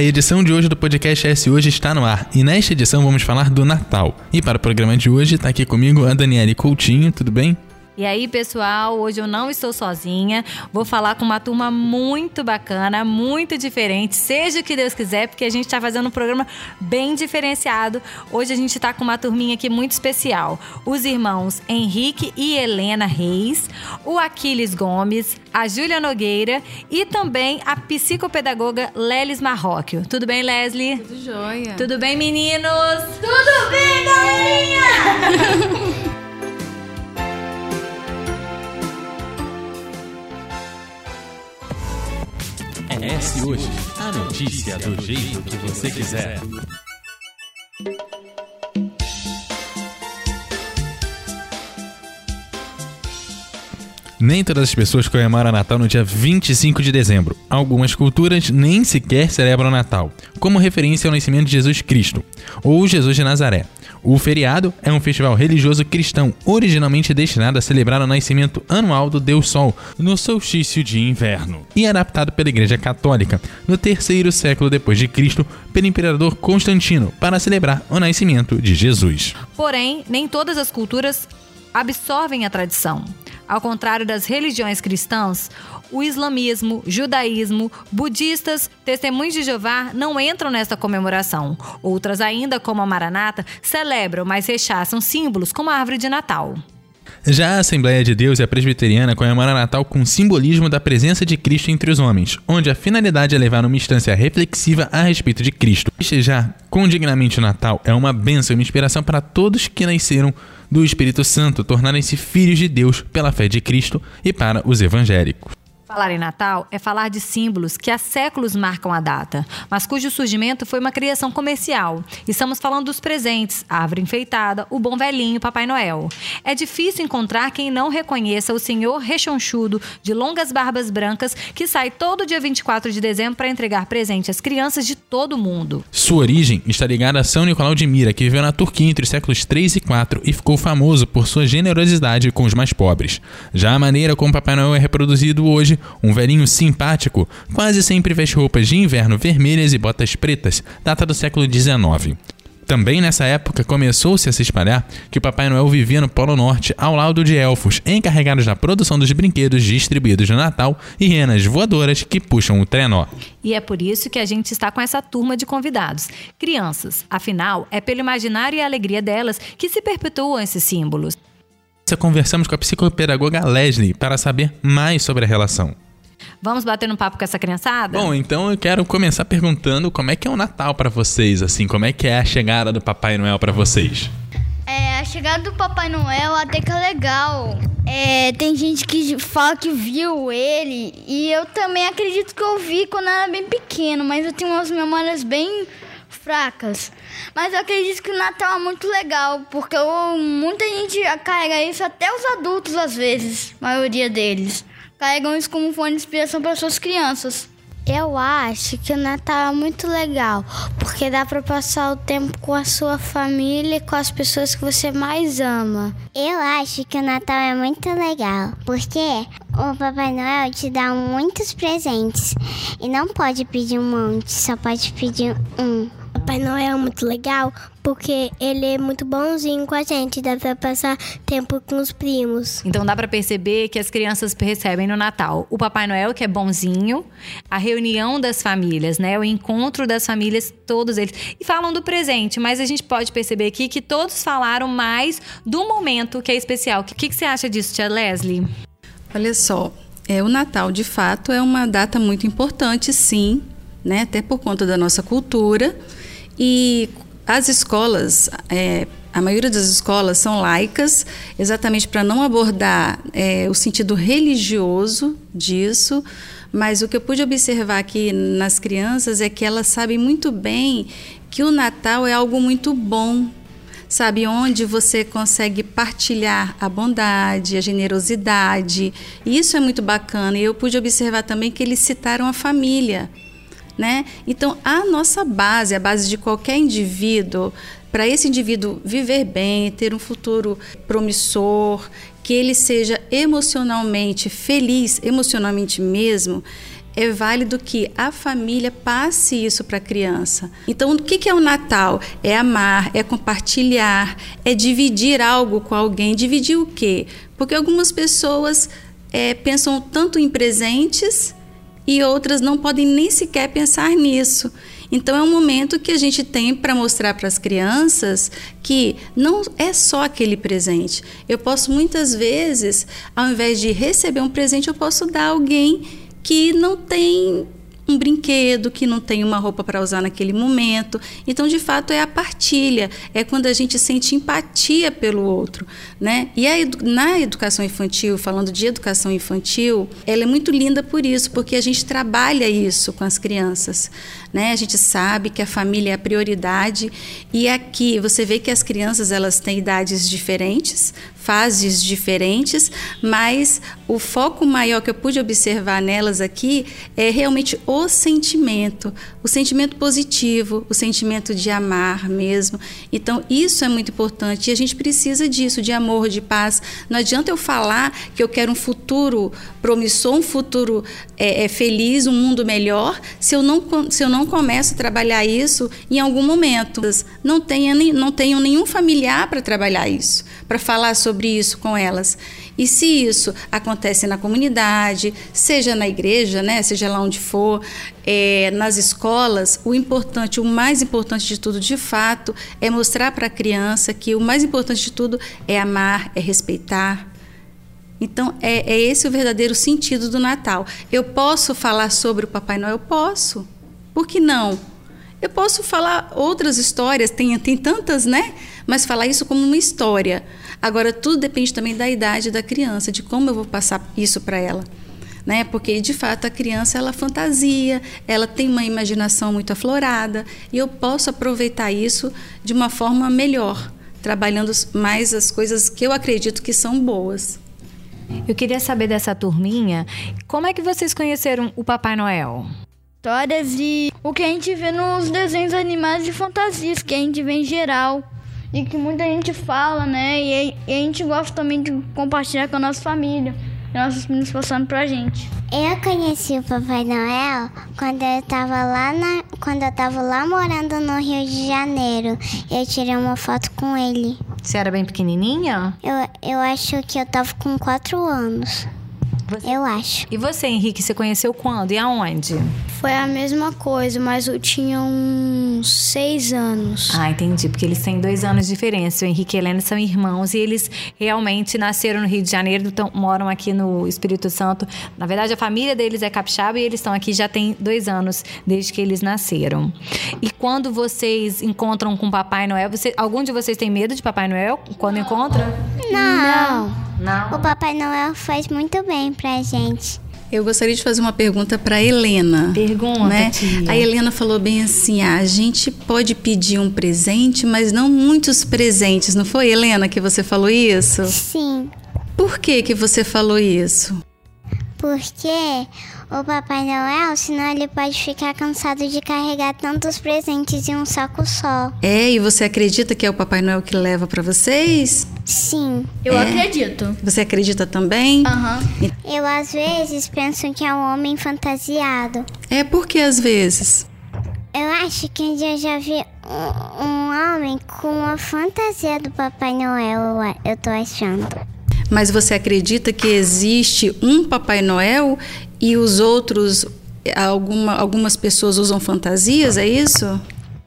a edição de hoje do podcast S Hoje está no ar e nesta edição vamos falar do Natal. E para o programa de hoje está aqui comigo a Daniele Coutinho, tudo bem? E aí, pessoal, hoje eu não estou sozinha. Vou falar com uma turma muito bacana, muito diferente, seja o que Deus quiser, porque a gente está fazendo um programa bem diferenciado. Hoje a gente está com uma turminha aqui muito especial. Os irmãos Henrique e Helena Reis, o Aquiles Gomes, a Júlia Nogueira e também a psicopedagoga Lelis Marróquio. Tudo bem, Leslie? Tudo jóia. Tudo bem, meninos? Tudo bem, galerinha? S hoje, a notícia do jeito que você quiser. Nem todas as pessoas comemoram Natal no dia 25 de dezembro. Algumas culturas nem sequer celebram Natal, como referência ao nascimento de Jesus Cristo, ou Jesus de Nazaré. O feriado é um festival religioso cristão originalmente destinado a celebrar o nascimento anual do Deus Sol no solstício de inverno e adaptado pela Igreja Católica no terceiro século depois de Cristo pelo imperador Constantino para celebrar o nascimento de Jesus. Porém, nem todas as culturas absorvem a tradição. Ao contrário das religiões cristãs, o islamismo, judaísmo, budistas, testemunhos de Jeová não entram nesta comemoração. Outras ainda, como a Maranata, celebram, mas rechaçam símbolos como a árvore de Natal. Já a Assembleia de Deus e a Presbiteriana comemora Natal com o simbolismo da presença de Cristo entre os homens, onde a finalidade é levar uma instância reflexiva a respeito de Cristo. Festejar com dignamente o Natal é uma bênção e uma inspiração para todos que nasceram do Espírito Santo tornarem-se filhos de Deus pela fé de Cristo e para os evangélicos. Falar em Natal é falar de símbolos que há séculos marcam a data, mas cujo surgimento foi uma criação comercial. Estamos falando dos presentes, a árvore enfeitada, o bom velhinho Papai Noel. É difícil encontrar quem não reconheça o senhor rechonchudo de longas barbas brancas que sai todo dia 24 de dezembro para entregar presente às crianças de todo o mundo. Sua origem está ligada a São Nicolau de Mira, que viveu na Turquia entre os séculos 3 e 4 e ficou famoso por sua generosidade com os mais pobres. Já a maneira como Papai Noel é reproduzido hoje um velhinho simpático, quase sempre veste roupas de inverno vermelhas e botas pretas, data do século XIX. Também nessa época começou-se a se espalhar que o Papai Noel vivia no Polo Norte ao lado de elfos encarregados da produção dos brinquedos distribuídos no Natal e renas voadoras que puxam o trenó. E é por isso que a gente está com essa turma de convidados. Crianças, afinal, é pelo imaginário e alegria delas que se perpetuam esses símbolos conversamos com a psicopedagoga Leslie para saber mais sobre a relação. Vamos bater um papo com essa criançada? Bom, então eu quero começar perguntando como é que é o Natal para vocês, assim, como é que é a chegada do Papai Noel para vocês? É, a chegada do Papai Noel até que é legal. É, tem gente que fala que viu ele e eu também acredito que eu vi quando eu era bem pequeno, mas eu tenho umas memórias bem fracas. Mas eu acredito que o Natal é muito legal, porque eu, muita gente carrega isso, até os adultos às vezes, a maioria deles. Carregam isso como fonte de inspiração para suas crianças. Eu acho que o Natal é muito legal, porque dá para passar o tempo com a sua família e com as pessoas que você mais ama. Eu acho que o Natal é muito legal, porque o Papai Noel te dá muitos presentes e não pode pedir um monte, só pode pedir um. Papai Noel é muito legal porque ele é muito bonzinho com a gente, dá pra passar tempo com os primos. Então dá para perceber que as crianças recebem no Natal o Papai Noel, que é bonzinho, a reunião das famílias, né? O encontro das famílias, todos eles. E falam do presente, mas a gente pode perceber aqui que todos falaram mais do momento que é especial. O que, que você acha disso, tia Leslie? Olha só, é, o Natal, de fato, é uma data muito importante, sim, né? Até por conta da nossa cultura. E as escolas, é, a maioria das escolas são laicas, exatamente para não abordar é, o sentido religioso disso. Mas o que eu pude observar aqui nas crianças é que elas sabem muito bem que o Natal é algo muito bom, sabe? Onde você consegue partilhar a bondade, a generosidade. E isso é muito bacana. E eu pude observar também que eles citaram a família né? Então, a nossa base, a base de qualquer indivíduo, para esse indivíduo viver bem, ter um futuro promissor, que ele seja emocionalmente feliz, emocionalmente mesmo, é válido que a família passe isso para a criança. Então, o que é o Natal? É amar, é compartilhar, é dividir algo com alguém. Dividir o quê? Porque algumas pessoas é, pensam tanto em presentes e outras não podem nem sequer pensar nisso. Então é um momento que a gente tem para mostrar para as crianças que não é só aquele presente. Eu posso muitas vezes, ao invés de receber um presente, eu posso dar alguém que não tem um brinquedo, que não tem uma roupa para usar naquele momento. Então, de fato, é a partilha, é quando a gente sente empatia pelo outro, né? E a, na educação infantil, falando de educação infantil, ela é muito linda por isso, porque a gente trabalha isso com as crianças, né? A gente sabe que a família é a prioridade e aqui você vê que as crianças elas têm idades diferentes, fases diferentes, mas o foco maior que eu pude observar nelas aqui é realmente o sentimento, o sentimento positivo, o sentimento de amar mesmo. Então, isso é muito importante e a gente precisa disso, de amor, de paz. Não adianta eu falar que eu quero um futuro promissor, um futuro é, é, feliz, um mundo melhor, se eu, não, se eu não começo a trabalhar isso em algum momento. Não, tenha, não tenho nenhum familiar para trabalhar isso, para falar sobre sobre isso com elas. E se isso acontece na comunidade, seja na igreja, né, seja lá onde for, é, nas escolas, o importante, o mais importante de tudo, de fato, é mostrar para a criança que o mais importante de tudo é amar, é respeitar. Então, é, é esse o verdadeiro sentido do Natal. Eu posso falar sobre o Papai Noel? Posso. Por que não? Eu posso falar outras histórias, tem, tem tantas, né? Mas falar isso como uma história. Agora, tudo depende também da idade da criança, de como eu vou passar isso para ela. Né? Porque de fato a criança ela fantasia, ela tem uma imaginação muito aflorada e eu posso aproveitar isso de uma forma melhor, trabalhando mais as coisas que eu acredito que são boas. Eu queria saber dessa turminha, como é que vocês conheceram o Papai Noel? Histórias e o que a gente vê nos desenhos animados de fantasias, que a gente vê em geral e que muita gente fala, né? E, e a gente gosta também de compartilhar com a nossa família, nossos meninos passando pra gente. Eu conheci o Papai Noel quando eu tava lá na, quando eu tava lá morando no Rio de Janeiro. Eu tirei uma foto com ele. Você era bem pequenininha? Eu, eu acho que eu tava com quatro anos. Você... Eu acho. E você, Henrique, você conheceu quando e aonde? Foi a mesma coisa, mas eu tinha uns seis anos. Ah, entendi. Porque eles têm dois anos de diferença. O Henrique e a Helena são irmãos e eles realmente nasceram no Rio de Janeiro, então moram aqui no Espírito Santo. Na verdade, a família deles é capixaba e eles estão aqui já tem dois anos desde que eles nasceram. E quando vocês encontram com Papai Noel, você, algum de vocês tem medo de Papai Noel quando encontra? Não. Não. Não. O Papai Noel faz muito bem pra gente. Eu gostaria de fazer uma pergunta para Helena. Pergunta, né? A Helena falou bem assim: ah, a gente pode pedir um presente, mas não muitos presentes. Não foi, Helena, que você falou isso? Sim. Por que que você falou isso? Porque o Papai Noel, senão ele pode ficar cansado de carregar tantos presentes em um saco só. É, e você acredita que é o Papai Noel que leva para vocês? Sim. Eu é. acredito. Você acredita também? Aham. Uhum. Eu às vezes penso que é um homem fantasiado. É porque às vezes. Eu acho que um dia eu já vi um, um homem com a fantasia do Papai Noel, eu tô achando. Mas você acredita que existe um Papai Noel e os outros, alguma, algumas pessoas usam fantasias, é isso?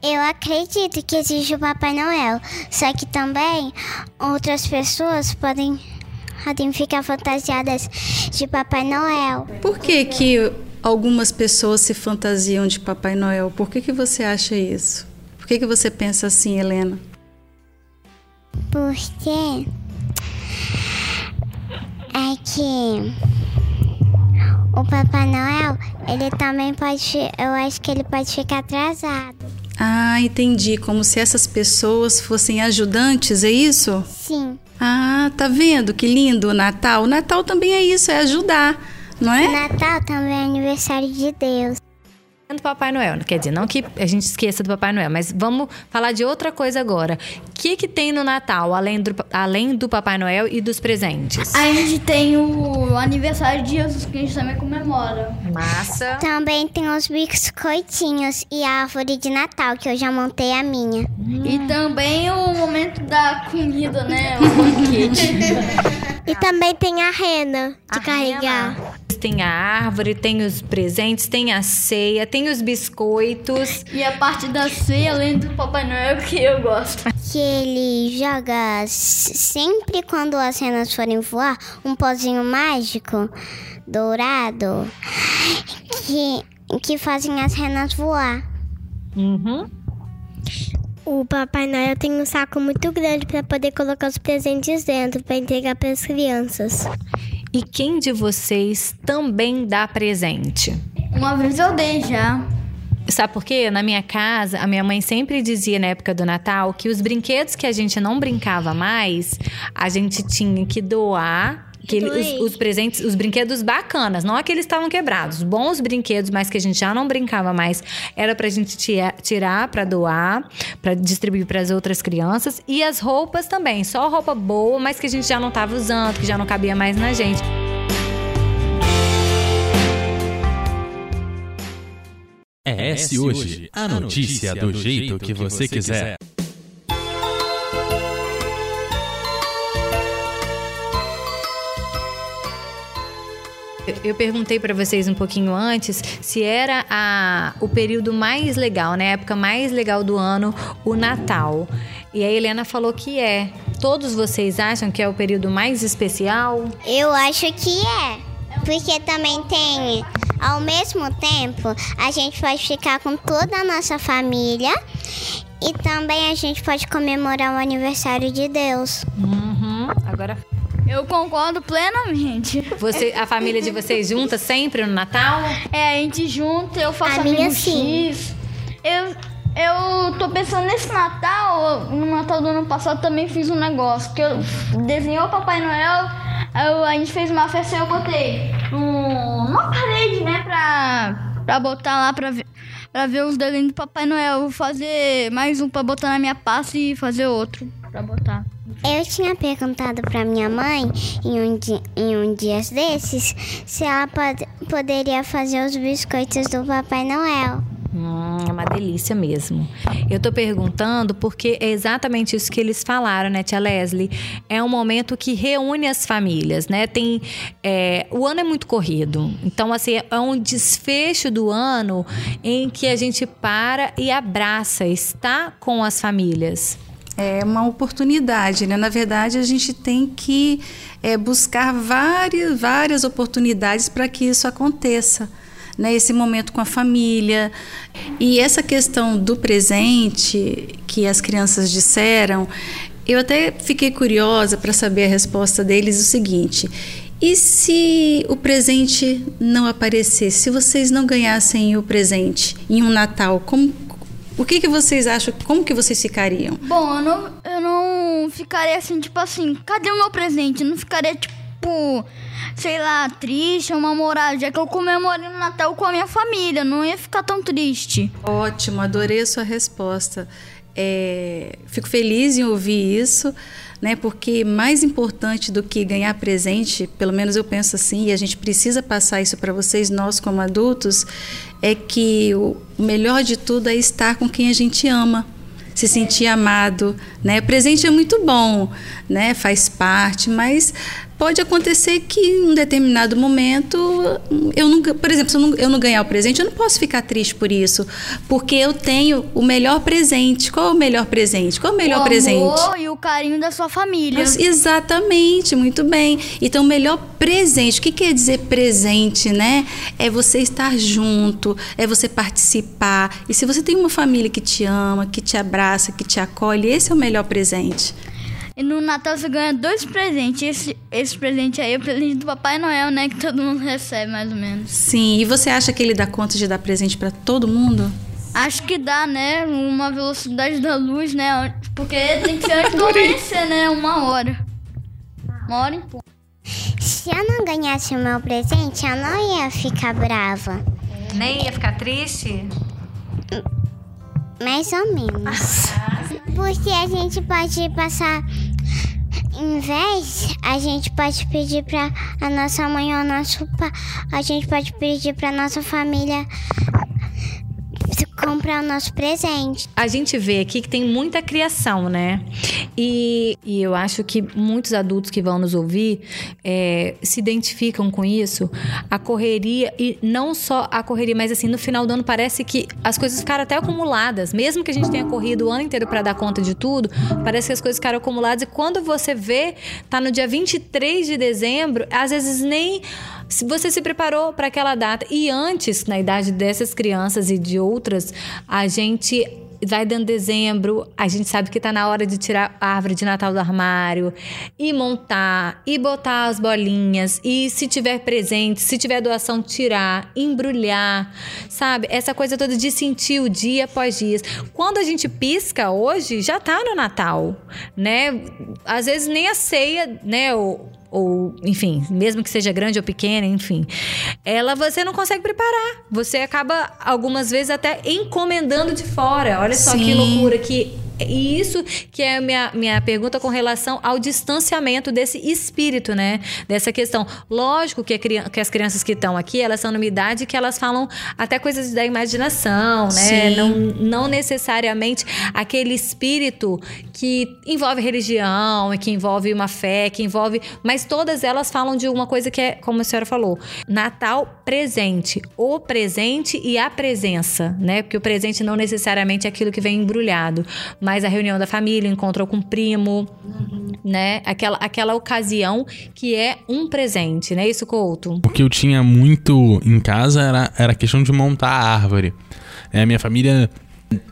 Eu acredito que existe o Papai Noel, só que também outras pessoas podem, podem ficar fantasiadas de Papai Noel. Por que que algumas pessoas se fantasiam de Papai Noel? Por que que você acha isso? Por que que você pensa assim, Helena? Porque é que o Papai Noel, ele também pode, eu acho que ele pode ficar atrasado. Ah, entendi. Como se essas pessoas fossem ajudantes, é isso? Sim. Ah, tá vendo que lindo o Natal? O Natal também é isso, é ajudar, não é? O Natal também é aniversário de Deus. Do Papai Noel. Quer dizer, não que a gente esqueça do Papai Noel, mas vamos falar de outra coisa agora. O que, que tem no Natal, além do, além do Papai Noel e dos presentes? A gente tem o aniversário de Jesus, que a gente também comemora. Massa. Também tem os biscoitinhos e a árvore de Natal, que eu já montei a minha. E também o momento da comida, né? O banquete. E também tem a rena de A carregar. rena. Tem a árvore, tem os presentes, tem a ceia, tem os biscoitos. e a parte da ceia, além do Papai Noel, que eu gosto. Que ele joga sempre quando as renas forem voar um pozinho mágico dourado que, que fazem as renas voar. Uhum. O Papai Noel tem um saco muito grande para poder colocar os presentes dentro para entregar para as crianças. E quem de vocês também dá presente? Uma vez eu dei já. Sabe por quê? Na minha casa, a minha mãe sempre dizia na época do Natal que os brinquedos que a gente não brincava mais, a gente tinha que doar. Que ele- os, Doei. os presentes, os brinquedos bacanas, não aqueles que estavam quebrados, bons brinquedos, mas que a gente já não brincava mais, era pra gente tia- tirar pra doar, pra distribuir pras outras crianças e as roupas também, só roupa boa, mas que a gente já não tava usando, que já não cabia mais na gente. É esse hoje, a notícia do jeito que você quiser. Eu- perguntei pra vocês um pouquinho antes se era a, o período mais legal, né? A época mais legal do ano, o Natal. E a Helena falou que é. Todos vocês acham que é o período mais especial? Eu acho que é. Porque também tem, ao mesmo tempo, a gente pode ficar com toda a nossa família e também a gente pode comemorar o aniversário de Deus. Uhum. Agora, Eu concordo plenamente. você, a família de vocês junta sempre no Natal? É, a gente junta, eu faço A minha, sim. X. Eu, eu tô pensando nesse Natal, no Natal do ano passado também fiz um negócio, que eu desenhei o Papai Noel, eu- a gente fez uma festa e eu botei um, uma parede, né, pra, pra botar lá pra ver, pra ver os desenhos do Papai Noel. Vou fazer mais um pra botar na minha pasta e fazer outro pra botar. Eu tinha perguntado pra minha mãe em um, di em um dias desses se ela pod poderia fazer os biscoitos do Papai Noel. Hum, é uma delícia mesmo. Eu tô perguntando porque é exatamente isso que eles falaram, né, tia Leslie? É um momento que reúne as famílias, né? Tem, é, o ano é muito corrido. Então, assim, é um desfecho do ano em que a gente para e abraça, está com as famílias. É uma oportunidade, né? Na verdade, a gente tem que é, buscar várias, várias oportunidades para que isso aconteça. Né? Esse momento com a família. E essa questão do presente que as crianças disseram, eu até fiquei curiosa para saber a resposta deles o seguinte. E se o presente não aparecesse? Se vocês não ganhassem o presente em um Natal, como, o que, que vocês acham? Como que vocês ficariam? Bom, eu não, eu não ficaria assim, tipo assim, cadê o meu presente? Eu não ficaria, tipo, sei lá, triste ou mal-humorado, já que eu comemorei no Natal com a minha família, não ia ficar tão triste. Ótimo, adorei a sua resposta. É, fico feliz em ouvir isso, né? Porque mais importante do que ganhar presente, pelo menos eu penso assim, e a gente precisa passar isso para vocês, nós como adultos, é que o melhor de tudo é estar com quem a gente ama, se sentir amado, né? Presente é muito bom, né? Faz parte, mas pode acontecer que em um determinado momento eu não, por exemplo, se eu não, eu não ganhar o presente, eu não posso ficar triste por isso, porque eu tenho o melhor presente. Qual é o melhor presente? Qual é o melhor o presente? amor e o carinho da sua família. Mas, exatamente, muito bem. Então, o melhor presente, o que quer dizer presente, né? É você estar junto, é você participar. E se você tem uma família que te ama, que te abraça, que te acolhe, esse é o melhor presente. E no Natal você ganha dois presentes. Esse, esse presente aí é o presente do Papai Noel, né? Que todo mundo recebe, mais ou menos. Sim, e você acha que ele dá conta de dar presente para todo mundo? Acho que dá, né? Uma velocidade da luz, né? Porque tem que ser antes do amanhecer, né? Uma hora. Uma hora em ponto. Se eu não ganhasse o meu presente, eu não ia ficar brava. Nem ia ficar triste? Mais ou menos. Porque a gente pode passar. Em vez, a gente pode pedir pra a nossa mãe ou nosso pai. A gente pode pedir pra nossa família comprar o nosso presente. A gente vê aqui que tem muita criação, né? E, e eu acho que muitos adultos que vão nos ouvir é, se identificam com isso. A correria, e não só a correria, mas assim, no final do ano parece que as coisas ficaram até acumuladas. Mesmo que a gente tenha corrido o ano inteiro para dar conta de tudo, parece que as coisas ficaram acumuladas. E quando você vê, tá no dia 23 de dezembro, às vezes nem se você se preparou para aquela data. E antes, na idade dessas crianças e de outras, a gente vai dando dezembro, a gente sabe que tá na hora de tirar a árvore de Natal do armário e montar e botar as bolinhas e se tiver presente, se tiver doação tirar, embrulhar, sabe? Essa coisa toda de sentir o dia após dia. Quando a gente pisca hoje, já tá no Natal, né? Às vezes nem a ceia, né, ou enfim, mesmo que seja grande ou pequena, enfim, ela você não consegue preparar. Você acaba algumas vezes até encomendando de fora. Olha só Sim. que loucura que e isso que é a minha, minha pergunta com relação ao distanciamento desse espírito, né? Dessa questão. Lógico que, a, que as crianças que estão aqui, elas são numa idade que elas falam até coisas da imaginação, né? Não, não necessariamente aquele espírito que envolve religião, que envolve uma fé, que envolve. Mas todas elas falam de uma coisa que é, como a senhora falou, Natal presente. O presente e a presença, né? Porque o presente não necessariamente é aquilo que vem embrulhado mais a reunião da família, encontrou com o primo, uhum. né? Aquela, aquela ocasião que é um presente, né? Isso, Couto? O que eu tinha muito em casa era, era a questão de montar a árvore. É, a minha família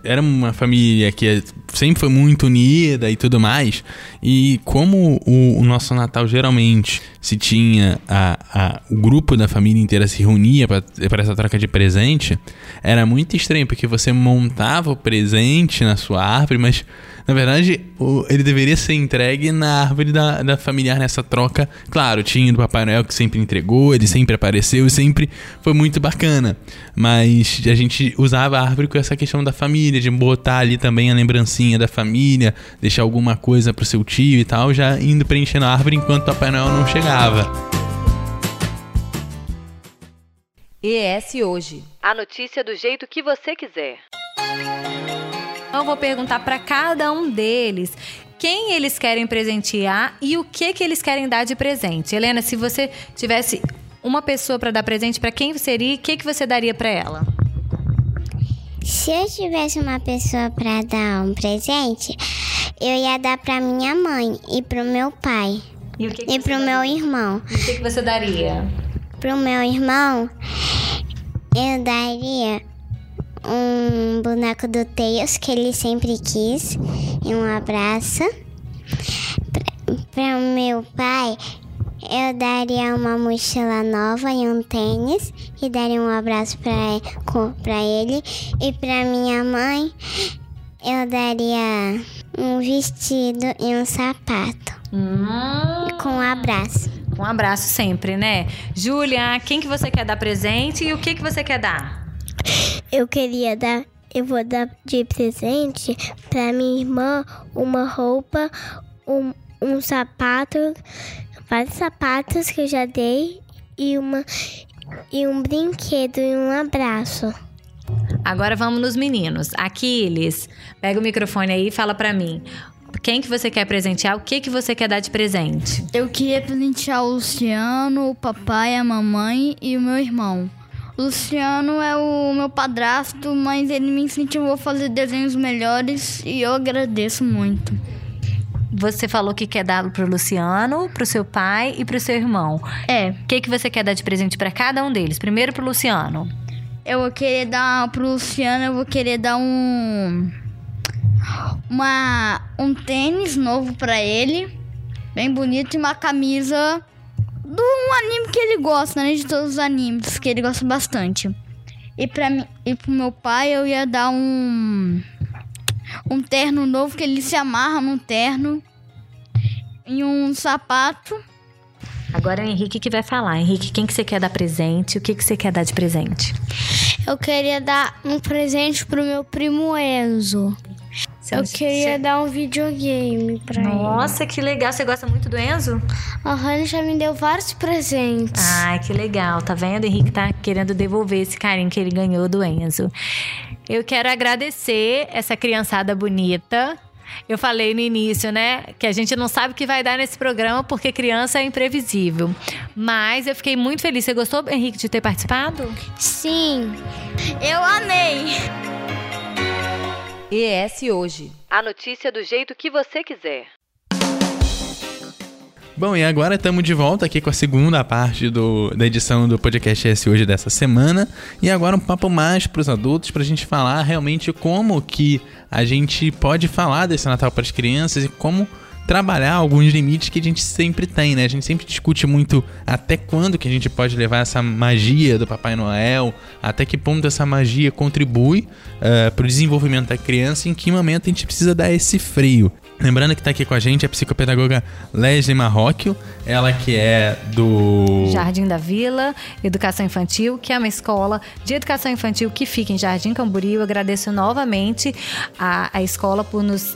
era uma família que sempre foi muito unida e tudo mais. E como o, o nosso Natal geralmente se tinha a, a, o grupo da família inteira se reunia para essa troca de presente, era muito estranho, porque você montava o presente na sua árvore, mas na verdade, o, ele deveria ser entregue na árvore da, da familiar nessa troca. Claro, tinha do Papai Noel que sempre entregou, ele sempre apareceu e sempre foi muito bacana. Mas a gente usava a árvore com essa questão da família, de botar ali também a lembrancinha da família, deixar alguma coisa pro seu tio e tal, já indo preenchendo a árvore enquanto o Papai Noel não chegava. ES Hoje. A notícia do jeito que você quiser. Eu vou perguntar para cada um deles quem eles querem presentear e o que que eles querem dar de presente. Helena, se você tivesse uma pessoa para dar presente, para quem seria? O que que você daria para ela? Se eu tivesse uma pessoa para dar um presente, eu ia dar para minha mãe e pro meu pai. E, o que que e pro daria? meu irmão. E o que, que você daria? Pro meu irmão, eu daria um boneco do Tails que ele sempre quis e um abraço. Para o meu pai, eu daria uma mochila nova e um tênis e daria um abraço para ele. E para minha mãe, eu daria um vestido e um sapato. Hum. Com um abraço. Um abraço sempre, né? Júlia, quem que você quer dar presente e o que que você quer dar? Eu queria dar, eu vou dar de presente para minha irmã uma roupa, um, um sapato, vários sapatos que eu já dei e uma e um brinquedo e um abraço. Agora vamos nos meninos. Aquiles, pega o microfone aí e fala para mim. Quem que você quer presentear? O que que você quer dar de presente? Eu queria presentear o Luciano, o papai, a mamãe e o meu irmão. Luciano é o meu padrasto, mas ele me incentivou a fazer desenhos melhores e eu agradeço muito. Você falou que quer dar pro Luciano, pro seu pai e pro seu irmão. É. O que, que você quer dar de presente para cada um deles? Primeiro pro Luciano. Eu vou querer dar pro Luciano, eu vou querer dar um uma um tênis novo para ele, bem bonito e uma camisa do um anime que ele gosta, né? De todos os animes que ele gosta bastante. E para mim e pro meu pai eu ia dar um um terno novo que ele se amarra num terno e um sapato Agora é o Henrique que vai falar. Henrique, quem que você quer dar presente? O que, que você quer dar de presente? Eu queria dar um presente pro meu primo Enzo. Eu queria dar um videogame pra Nossa, que legal. Você gosta muito do Enzo? ele. Aham, ele já me deu vários presentes. Ai, que legal. Tá vendo? O Henrique tá querendo devolver esse carinho que ele ganhou do Enzo. Eu quero agradecer essa criançada bonita. Eu falei no início, né, que a gente não sabe o que vai dar nesse programa porque criança é imprevisível. Mas eu fiquei muito feliz. Você gostou, Henrique, de ter participado? Sim, eu amei. ES Hoje. A notícia do jeito que você quiser. Bom, e agora estamos de volta aqui com a segunda parte do, da edição do podcast S hoje dessa semana. E agora um papo mais para os adultos, para a gente falar realmente como que a gente pode falar desse Natal para as crianças e como trabalhar alguns limites que a gente sempre tem, né? A gente sempre discute muito até quando que a gente pode levar essa magia do Papai Noel, até que ponto essa magia contribui para o desenvolvimento da criança e em que momento a gente precisa dar esse freio. Lembrando que está aqui com a gente a psicopedagoga Leslie Marrocchio, ela que é do Jardim da Vila, Educação Infantil, que é uma escola de educação infantil que fica em Jardim Camboriú. Eu agradeço novamente a, a escola por nos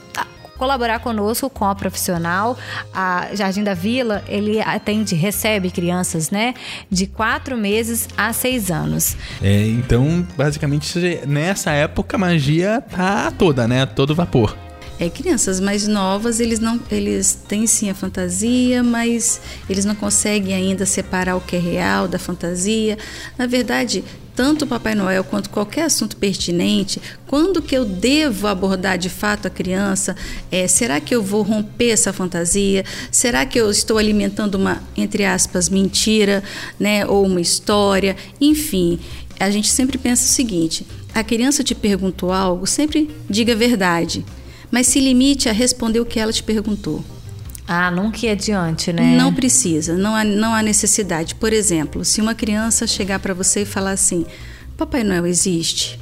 colaborar conosco com a profissional. A Jardim da Vila, ele atende, recebe crianças, né, de quatro meses a seis anos. É, então, basicamente, nessa época a magia tá toda, né? Todo vapor. É, crianças mais novas, eles não, eles têm sim a fantasia, mas eles não conseguem ainda separar o que é real da fantasia. Na verdade, tanto o Papai Noel quanto qualquer assunto pertinente, quando que eu devo abordar de fato a criança? É, será que eu vou romper essa fantasia? Será que eu estou alimentando uma, entre aspas, mentira, né? Ou uma história? Enfim, a gente sempre pensa o seguinte: a criança te perguntou algo, sempre diga a verdade mas se limite a responder o que ela te perguntou. Ah, nunca ir adiante, né? Não precisa, não há, não há necessidade. Por exemplo, se uma criança chegar para você e falar assim: Papai Noel existe?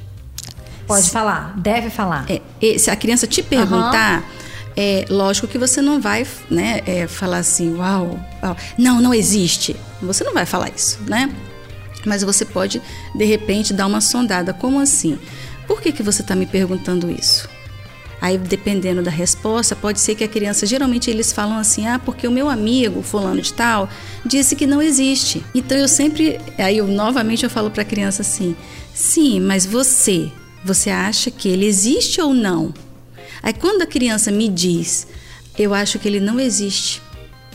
Pode falar, deve falar. É, e se a criança te perguntar, é lógico que você não vai né, é, falar assim: Uau, uau, não, não existe. Você não vai falar isso, né? Mas você pode, de repente, dar uma sondada: Como assim? Por que, que você está me perguntando isso? Aí, dependendo da resposta, pode ser que a criança, geralmente eles falam assim: ah, porque o meu amigo, fulano de tal, disse que não existe. Então eu sempre, aí eu novamente eu falo para a criança assim: sim, mas você, você acha que ele existe ou não? Aí quando a criança me diz, eu acho que ele não existe.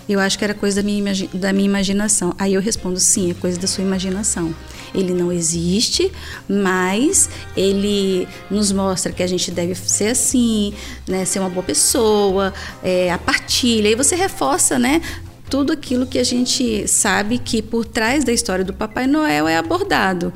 Eu acho que era coisa da minha, da minha imaginação. Aí eu respondo: sim, é coisa da sua imaginação. Ele não existe, mas ele nos mostra que a gente deve ser assim, né? Ser uma boa pessoa, é, a partilha. E você reforça, né? Tudo aquilo que a gente sabe que por trás da história do Papai Noel é abordado.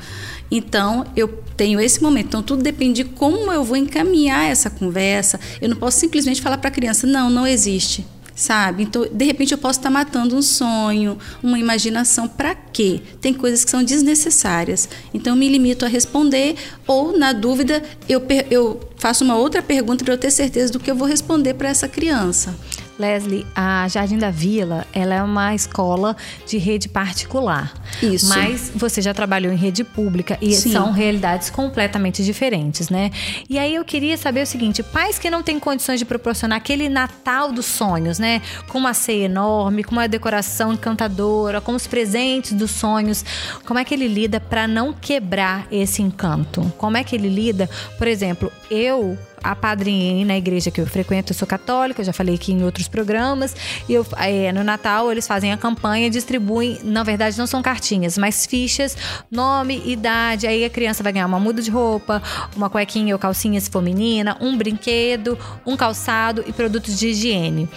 Então, eu tenho esse momento. Então, tudo depende de como eu vou encaminhar essa conversa. Eu não posso simplesmente falar para a criança: não, não existe sabe? Então, de repente eu posso estar matando um sonho, uma imaginação. Para quê? Tem coisas que são desnecessárias. Então, eu me limito a responder ou, na dúvida, eu, eu faço uma outra pergunta para eu ter certeza do que eu vou responder para essa criança. Leslie, a Jardim da Vila, ela é uma escola de rede particular. Isso. Mas você já trabalhou em rede pública e Sim. são realidades completamente diferentes, né? E aí eu queria saber o seguinte: pais que não têm condições de proporcionar aquele Natal dos sonhos, né? Com uma ceia enorme, com uma decoração encantadora, com os presentes dos sonhos, como é que ele lida para não quebrar esse encanto? Como é que ele lida? Por exemplo, eu apadrinhei na igreja que eu frequento, eu sou católica, já falei aqui em outros programas. E eu, é, no Natal eles fazem a campanha, distribuem, na verdade não são cartinhas, mas fichas, nome, idade. Aí a criança vai ganhar uma muda de roupa, uma cuequinha ou calcinha se for menina, um brinquedo, um calçado e produtos de higiene.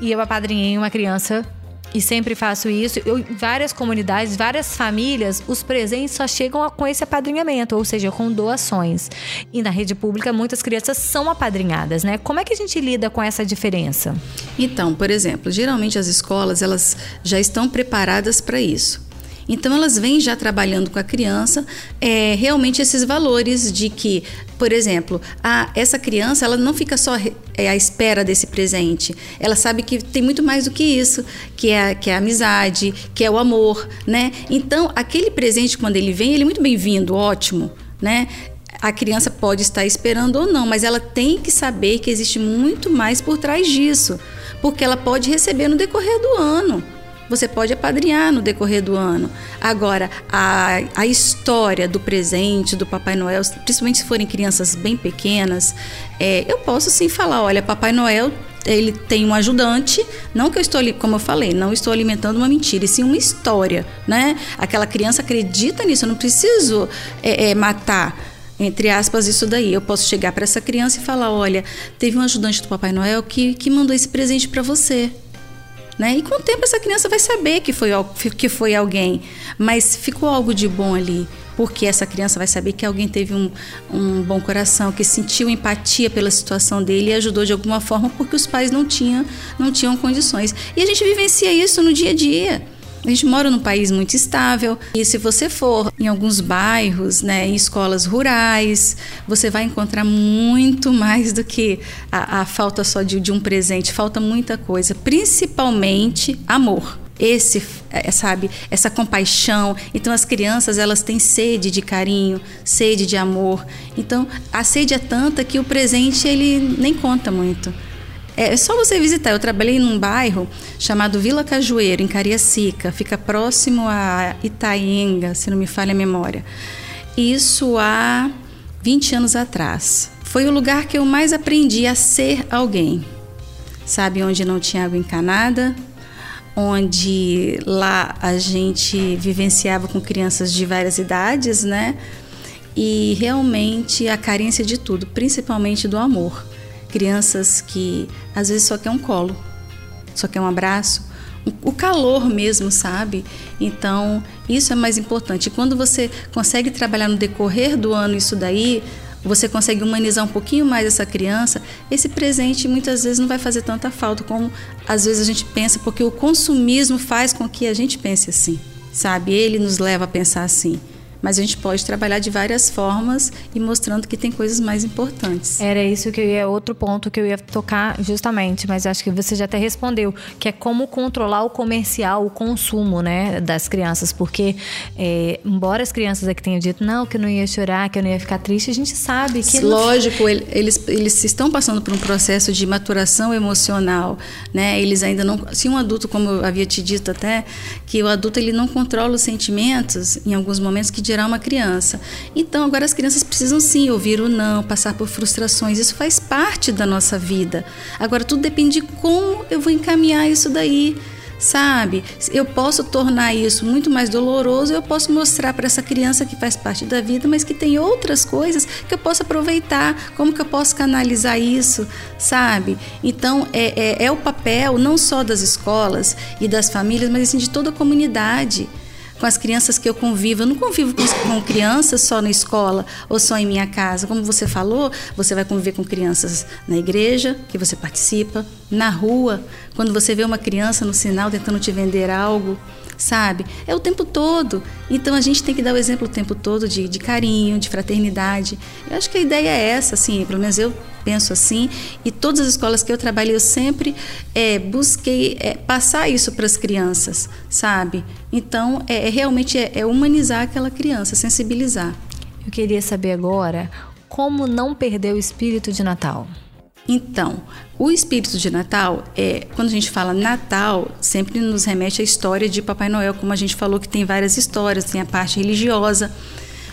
E eu apadrinhei uma criança e sempre faço isso. Eu, várias comunidades, várias famílias, os presentes só chegam com esse apadrinhamento, ou seja, com doações. E na rede pública, muitas crianças são apadrinhadas, né? Como é que a gente lida com essa diferença? Então, por exemplo, geralmente as escolas elas já estão preparadas para isso. Então elas vêm já trabalhando com a criança é, realmente esses valores de que, por exemplo, a, essa criança ela não fica só é, à espera desse presente. Ela sabe que tem muito mais do que isso, que é, que é a amizade, que é o amor, né? Então aquele presente quando ele vem, ele é muito bem-vindo, ótimo, né? a criança pode estar esperando ou não, mas ela tem que saber que existe muito mais por trás disso, porque ela pode receber no decorrer do ano. Você pode apadrinhar no decorrer do ano. Agora, a, a história do presente do Papai Noel, principalmente se forem crianças bem pequenas, é, eu posso sim falar: olha, Papai Noel ele tem um ajudante, não que eu estou, como eu falei, não estou alimentando uma mentira, e sim uma história, né? Aquela criança acredita nisso, eu não preciso é, é, matar entre aspas, isso daí. Eu posso chegar para essa criança e falar: olha, teve um ajudante do Papai Noel que, que mandou esse presente para você. Né? E com o tempo essa criança vai saber que foi, que foi alguém, mas ficou algo de bom ali, porque essa criança vai saber que alguém teve um, um bom coração, que sentiu empatia pela situação dele e ajudou de alguma forma porque os pais não tinham, não tinham condições. E a gente vivencia isso no dia a dia. A gente mora num país muito estável e se você for em alguns bairros, né, em escolas rurais, você vai encontrar muito mais do que a, a falta só de, de um presente. Falta muita coisa, principalmente amor. Esse é, sabe essa compaixão. Então as crianças elas têm sede de carinho sede de amor. Então a sede é tanta que o presente ele nem conta muito é só você visitar. Eu trabalhei num bairro chamado Vila Cajueiro, em Cariacica, fica próximo a Itaenga, se não me falha a memória. Isso há 20 anos atrás. Foi o lugar que eu mais aprendi a ser alguém. Sabe, onde não tinha água encanada, onde lá a gente vivenciava com crianças de várias idades, né? E realmente a carência de tudo, principalmente do amor crianças que às vezes só quer um colo, só quer um abraço, o calor mesmo, sabe? Então, isso é mais importante. E quando você consegue trabalhar no decorrer do ano isso daí, você consegue humanizar um pouquinho mais essa criança, esse presente muitas vezes não vai fazer tanta falta como às vezes a gente pensa, porque o consumismo faz com que a gente pense assim, sabe? Ele nos leva a pensar assim mas a gente pode trabalhar de várias formas e mostrando que tem coisas mais importantes. Era isso que eu ia, outro ponto que eu ia tocar justamente, mas acho que você já até respondeu, que é como controlar o comercial, o consumo, né, das crianças, porque é, embora as crianças aqui tenham dito não, que eu não ia chorar, que eu não ia ficar triste, a gente sabe que lógico, não... eles eles estão passando por um processo de maturação emocional, né? Eles ainda não, se um adulto, como eu havia te dito até, que o adulto ele não controla os sentimentos em alguns momentos que gerar uma criança. Então, agora as crianças precisam sim ouvir o não, passar por frustrações. Isso faz parte da nossa vida. Agora, tudo depende de como eu vou encaminhar isso daí sabe? Eu posso tornar isso muito mais doloroso, eu posso mostrar para essa criança que faz parte da vida, mas que tem outras coisas que eu posso aproveitar, como que eu posso canalizar isso, sabe? Então, é, é, é o papel não só das escolas e das famílias, mas assim, de toda a comunidade com as crianças que eu convivo. Eu não convivo com, com, crianças só na escola ou só em minha casa. Como você falou, você vai conviver com crianças na igreja, que você participa, na rua, quando você vê uma criança no sinal tentando te vender algo sabe? É o tempo todo. Então a gente tem que dar o exemplo o tempo todo de, de carinho, de fraternidade. Eu acho que a ideia é essa, assim, pelo menos eu penso assim. E todas as escolas que eu trabalhei, eu sempre é, busquei é, passar isso para as crianças, sabe? Então, é, é realmente é, é humanizar aquela criança, sensibilizar. Eu queria saber agora como não perder o espírito de Natal. Então, o espírito de Natal é quando a gente fala Natal, sempre nos remete à história de Papai Noel, como a gente falou que tem várias histórias, tem a parte religiosa.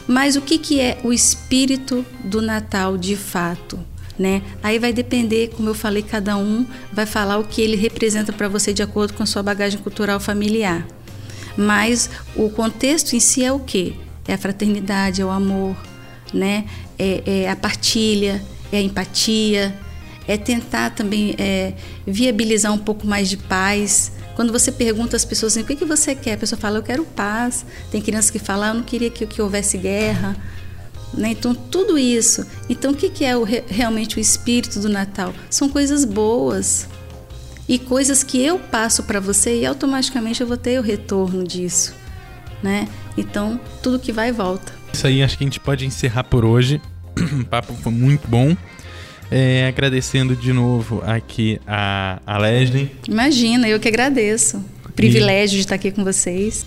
Mas o que, que é o espírito do Natal de fato? Né? Aí vai depender, como eu falei, cada um vai falar o que ele representa para você de acordo com a sua bagagem cultural familiar. Mas o contexto em si é o que? É a fraternidade, é o amor, né? é, é a partilha, é a empatia, é tentar também é, viabilizar um pouco mais de paz. Quando você pergunta às pessoas assim, o que, que você quer, a pessoa fala, eu quero paz. Tem crianças que falam, eu não queria que, que houvesse guerra. Né? Então, tudo isso. Então, o que, que é o, realmente o espírito do Natal? São coisas boas. E coisas que eu passo para você e automaticamente eu vou ter o retorno disso. né? Então, tudo que vai volta. Isso aí, acho que a gente pode encerrar por hoje. o papo foi muito bom. É, agradecendo de novo aqui a, a Leslie. Imagina, eu que agradeço. Privilégio e... de estar aqui com vocês.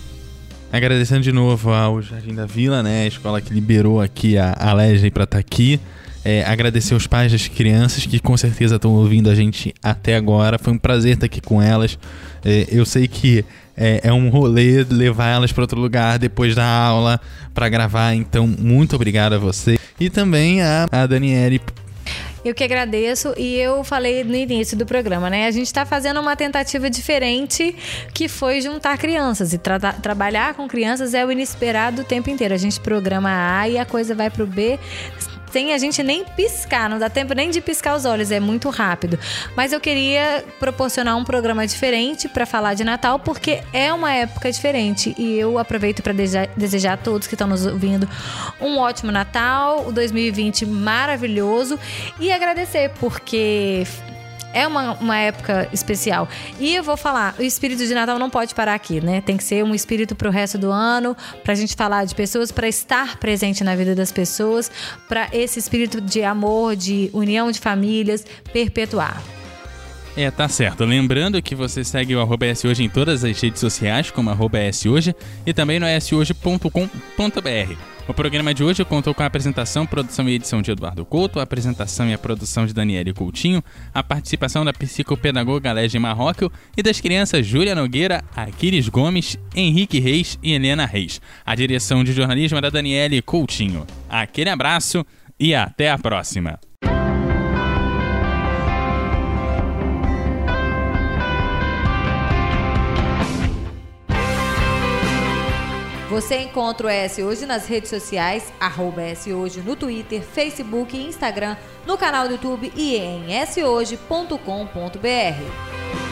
Agradecendo de novo ao Jardim da Vila, né? A escola que liberou aqui a, a Leslie para estar tá aqui. É, agradecer aos pais das crianças que com certeza estão ouvindo a gente até agora. Foi um prazer estar aqui com elas. É, eu sei que é, é, um rolê levar elas para outro lugar depois da aula para gravar. Então, muito obrigado a você. E também a, a Daniele eu que agradeço e eu falei no início do programa, né? A gente está fazendo uma tentativa diferente que foi juntar crianças e tra trabalhar com crianças é o inesperado o tempo inteiro. A gente programa A e a coisa vai pro B sem a gente nem piscar, não dá tempo nem de piscar os olhos, é muito rápido. Mas eu queria proporcionar um programa diferente para falar de Natal, porque é uma época diferente e eu aproveito para desejar a todos que estão nos ouvindo um ótimo Natal, o 2020 maravilhoso e agradecer porque é uma, uma época especial. E eu vou falar, o espírito de Natal não pode parar aqui, né? Tem que ser um espírito pro resto do ano, pra gente falar de pessoas, para estar presente na vida das pessoas, para esse espírito de amor, de união de famílias perpetuar. É, tá certo. Lembrando que você segue o arroba hoje em todas as redes sociais, como arroba hoje, e também no shoje.com.br. O programa de hoje contou com a apresentação, produção e edição de Eduardo Couto, a apresentação e a produção de Daniele Coutinho, a participação da psicopedagoga Lege Marróquio e das crianças Júlia Nogueira, Aquiles Gomes, Henrique Reis e Helena Reis. A direção de jornalismo é da Daniele Coutinho. Aquele abraço e até a próxima! Você encontra o S Hoje nas redes sociais, arroba S Hoje no Twitter, Facebook e Instagram, no canal do YouTube e em shoje.com.br.